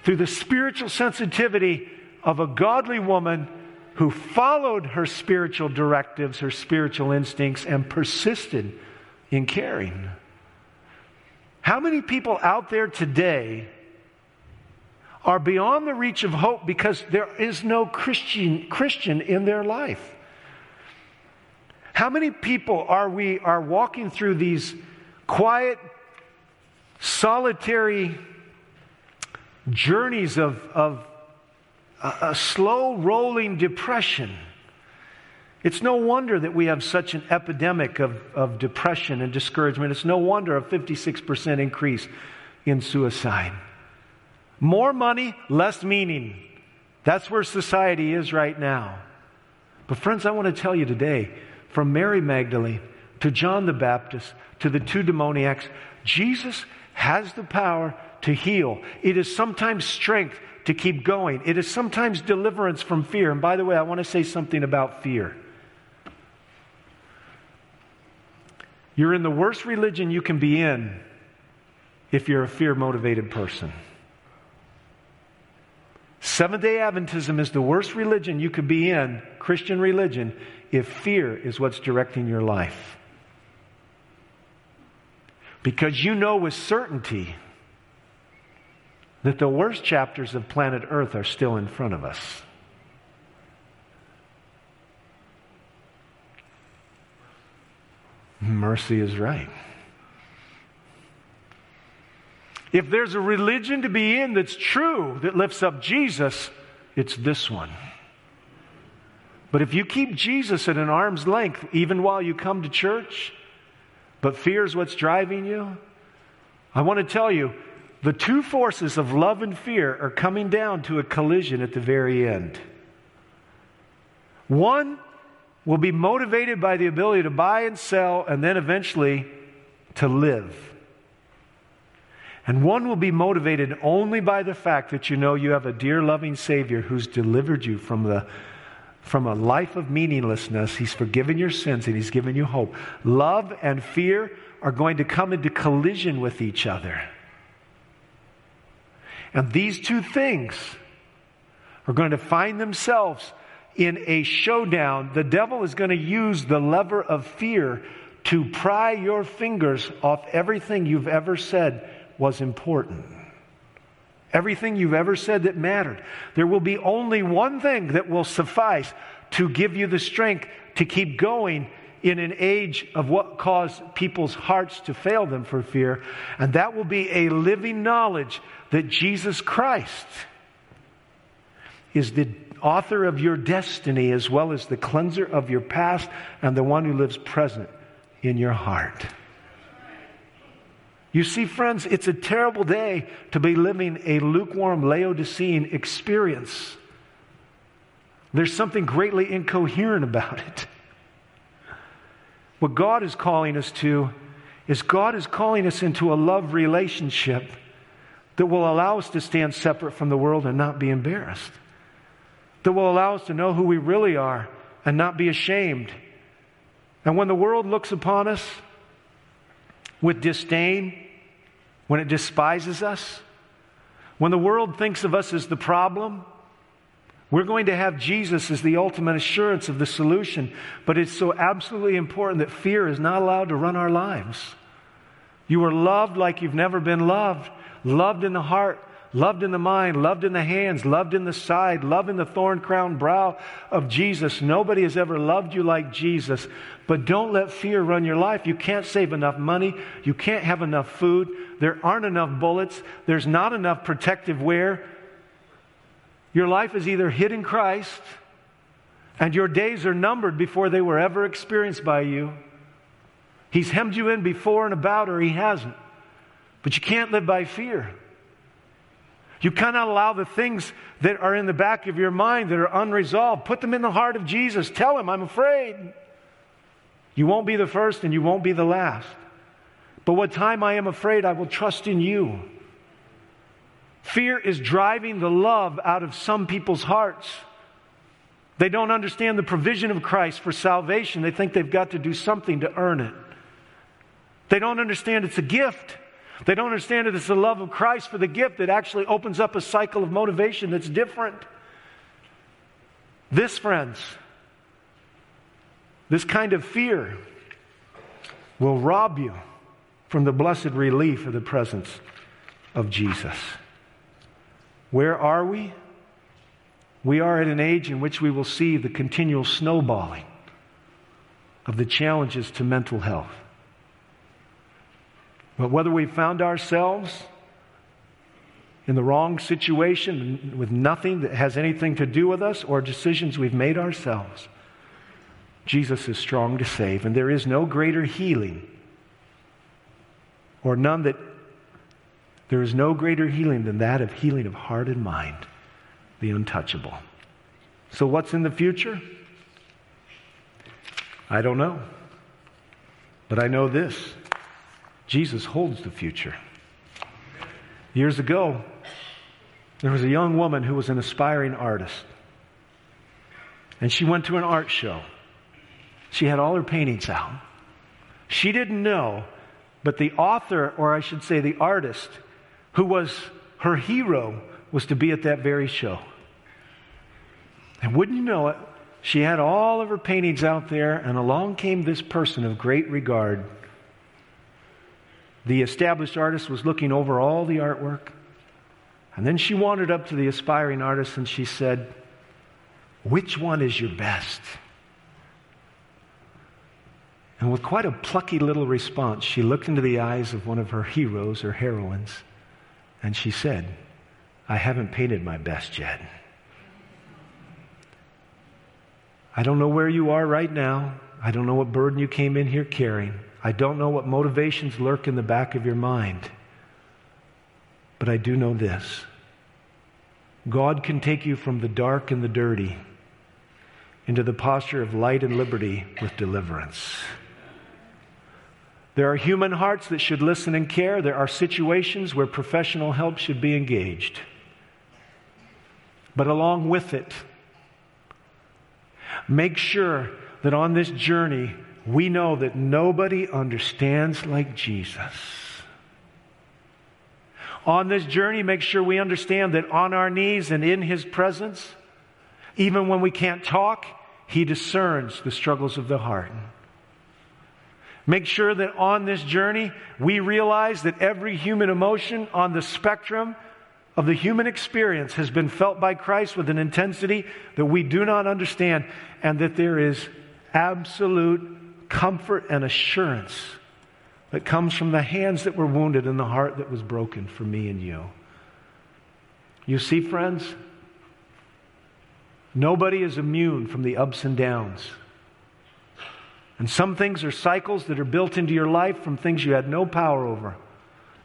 through the spiritual sensitivity of a godly woman who followed her spiritual directives, her spiritual instincts, and persisted in caring. How many people out there today are beyond the reach of hope because there is no Christian, Christian in their life? How many people are we are walking through these quiet, solitary journeys of, of a, a slow rolling depression? It's no wonder that we have such an epidemic of, of depression and discouragement. It's no wonder a 56% increase in suicide. More money, less meaning. That's where society is right now. But, friends, I want to tell you today from Mary Magdalene to John the Baptist to the two demoniacs, Jesus has the power to heal. It is sometimes strength to keep going, it is sometimes deliverance from fear. And by the way, I want to say something about fear. You're in the worst religion you can be in if you're a fear motivated person. Seventh day Adventism is the worst religion you could be in, Christian religion, if fear is what's directing your life. Because you know with certainty that the worst chapters of planet Earth are still in front of us. Mercy is right. If there's a religion to be in that's true, that lifts up Jesus, it's this one. But if you keep Jesus at an arm's length, even while you come to church, but fear is what's driving you, I want to tell you the two forces of love and fear are coming down to a collision at the very end. One will be motivated by the ability to buy and sell and then eventually to live. And one will be motivated only by the fact that you know you have a dear, loving Savior who's delivered you from, the, from a life of meaninglessness. He's forgiven your sins and He's given you hope. Love and fear are going to come into collision with each other. And these two things are going to find themselves in a showdown, the devil is going to use the lever of fear to pry your fingers off everything you've ever said was important. Everything you've ever said that mattered. There will be only one thing that will suffice to give you the strength to keep going in an age of what caused people's hearts to fail them for fear, and that will be a living knowledge that Jesus Christ is the author of your destiny as well as the cleanser of your past and the one who lives present in your heart. You see, friends, it's a terrible day to be living a lukewarm Laodicean experience. There's something greatly incoherent about it. What God is calling us to is God is calling us into a love relationship that will allow us to stand separate from the world and not be embarrassed, that will allow us to know who we really are and not be ashamed. And when the world looks upon us with disdain, when it despises us, when the world thinks of us as the problem, we're going to have Jesus as the ultimate assurance of the solution. But it's so absolutely important that fear is not allowed to run our lives. You are loved like you've never been loved, loved in the heart, loved in the mind, loved in the hands, loved in the side, loved in the thorn crowned brow of Jesus. Nobody has ever loved you like Jesus. But don't let fear run your life. You can't save enough money. You can't have enough food. There aren't enough bullets. There's not enough protective wear. Your life is either hid in Christ, and your days are numbered before they were ever experienced by you. He's hemmed you in before and about, or He hasn't. But you can't live by fear. You cannot allow the things that are in the back of your mind that are unresolved, put them in the heart of Jesus. Tell Him, I'm afraid. You won't be the first and you won't be the last. But what time I am afraid, I will trust in you. Fear is driving the love out of some people's hearts. They don't understand the provision of Christ for salvation. They think they've got to do something to earn it. They don't understand it's a gift. They don't understand that it's the love of Christ for the gift that actually opens up a cycle of motivation that's different. This, friends, this kind of fear will rob you from the blessed relief of the presence of Jesus. Where are we? We are at an age in which we will see the continual snowballing of the challenges to mental health. But whether we found ourselves in the wrong situation with nothing that has anything to do with us or decisions we've made ourselves, Jesus is strong to save. And there is no greater healing or none that there is no greater healing than that of healing of heart and mind, the untouchable. So, what's in the future? I don't know. But I know this Jesus holds the future. Years ago, there was a young woman who was an aspiring artist. And she went to an art show. She had all her paintings out. She didn't know, but the author, or I should say the artist, who was her hero, was to be at that very show. And wouldn't you know it, she had all of her paintings out there, and along came this person of great regard the established artist was looking over all the artwork. And then she wandered up to the aspiring artist and she said, Which one is your best? And with quite a plucky little response, she looked into the eyes of one of her heroes or heroines and she said, I haven't painted my best yet. I don't know where you are right now. I don't know what burden you came in here carrying. I don't know what motivations lurk in the back of your mind. But I do know this God can take you from the dark and the dirty into the posture of light and liberty with deliverance. There are human hearts that should listen and care. There are situations where professional help should be engaged. But along with it, make sure that on this journey, we know that nobody understands like Jesus. On this journey, make sure we understand that on our knees and in His presence, even when we can't talk, He discerns the struggles of the heart. Make sure that on this journey, we realize that every human emotion on the spectrum of the human experience has been felt by Christ with an intensity that we do not understand, and that there is absolute comfort and assurance that comes from the hands that were wounded and the heart that was broken for me and you. You see, friends, nobody is immune from the ups and downs. And some things are cycles that are built into your life from things you had no power over.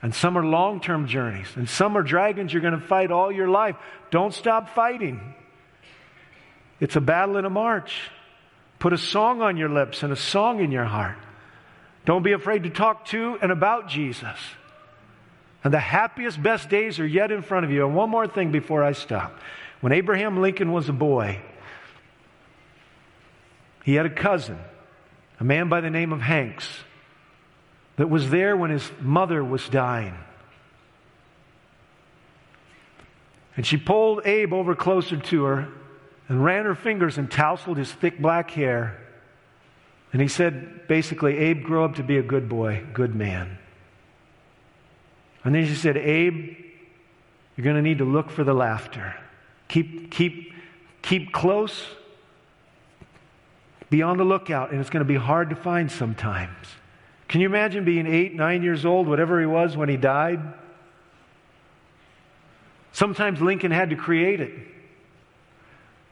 And some are long term journeys. And some are dragons you're going to fight all your life. Don't stop fighting. It's a battle and a march. Put a song on your lips and a song in your heart. Don't be afraid to talk to and about Jesus. And the happiest, best days are yet in front of you. And one more thing before I stop. When Abraham Lincoln was a boy, he had a cousin, a man by the name of Hanks, that was there when his mother was dying. And she pulled Abe over closer to her and ran her fingers and tousled his thick black hair. And he said, basically, Abe, grow up to be a good boy, good man. And then she said, Abe, you're going to need to look for the laughter. Keep, keep, keep close. Be on the lookout, and it's going to be hard to find sometimes. Can you imagine being eight, nine years old, whatever he was when he died? Sometimes Lincoln had to create it.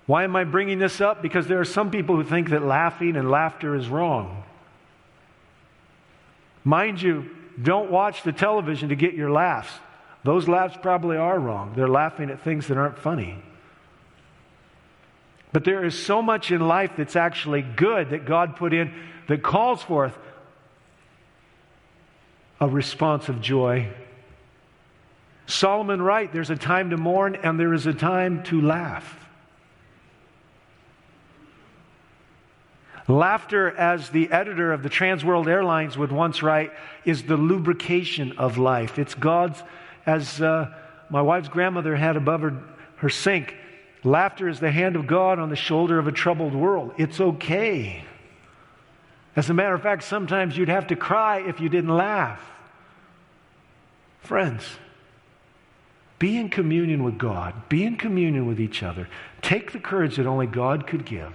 Why am I bringing this up? Because there are some people who think that laughing and laughter is wrong. Mind you, don't watch the television to get your laughs. Those laughs probably are wrong. They're laughing at things that aren't funny. But there is so much in life that's actually good that God put in that calls forth a response of joy. Solomon writes, there's a time to mourn and there is a time to laugh. Laughter, as the editor of the Trans World Airlines would once write, is the lubrication of life. It's God's, as uh, my wife's grandmother had above her, her sink, laughter is the hand of God on the shoulder of a troubled world. It's okay. As a matter of fact, sometimes you'd have to cry if you didn't laugh. Friends, be in communion with God, be in communion with each other. Take the courage that only God could give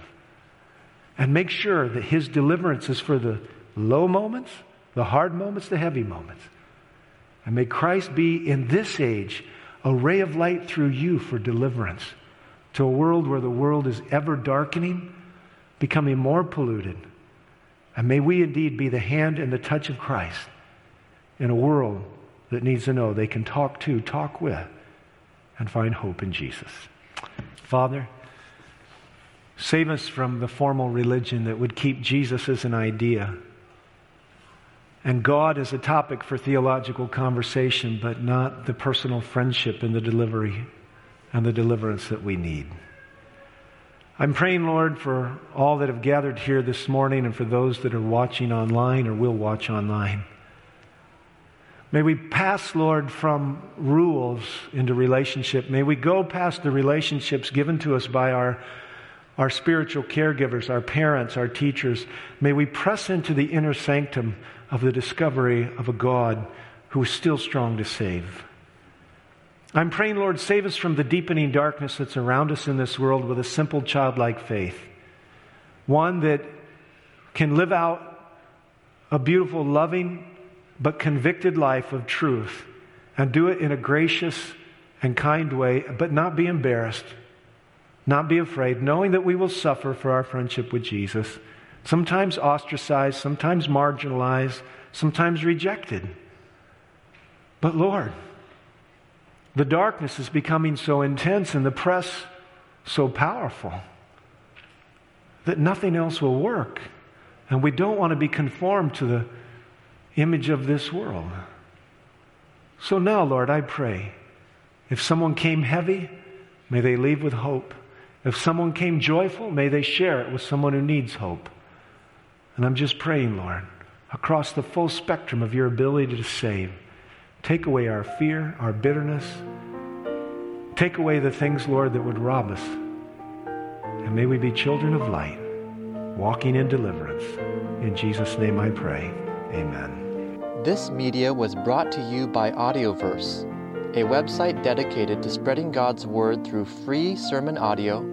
and make sure that His deliverance is for the low moments, the hard moments, the heavy moments. And may Christ be in this age a ray of light through you for deliverance to a world where the world is ever darkening, becoming more polluted. And may we indeed be the hand and the touch of Christ in a world that needs to know they can talk to, talk with, and find hope in Jesus. Father, Save us from the formal religion that would keep Jesus as an idea and God as a topic for theological conversation, but not the personal friendship and the delivery and the deliverance that we need. I'm praying, Lord, for all that have gathered here this morning and for those that are watching online or will watch online. May we pass, Lord, from rules into relationship. May we go past the relationships given to us by our our spiritual caregivers, our parents, our teachers, may we press into the inner sanctum of the discovery of a God who is still strong to save. I'm praying, Lord, save us from the deepening darkness that's around us in this world with a simple childlike faith. One that can live out a beautiful, loving, but convicted life of truth and do it in a gracious and kind way, but not be embarrassed not be afraid, knowing that we will suffer for our friendship with Jesus, sometimes ostracized, sometimes marginalized, sometimes rejected. But Lord, the darkness is becoming so intense and the press so powerful that nothing else will work. And we don't want to be conformed to the image of this world. So now, Lord, I pray if someone came heavy, may they leave with hope. If someone came joyful, may they share it with someone who needs hope. And I'm just praying, Lord, across the full spectrum of your ability to save, take away our fear, our bitterness. Take away the things, Lord, that would rob us. And may we be children of light, walking in deliverance. In Jesus' name I pray. Amen. This media was brought to you by Audioverse, a website dedicated to spreading God's Word through free sermon audio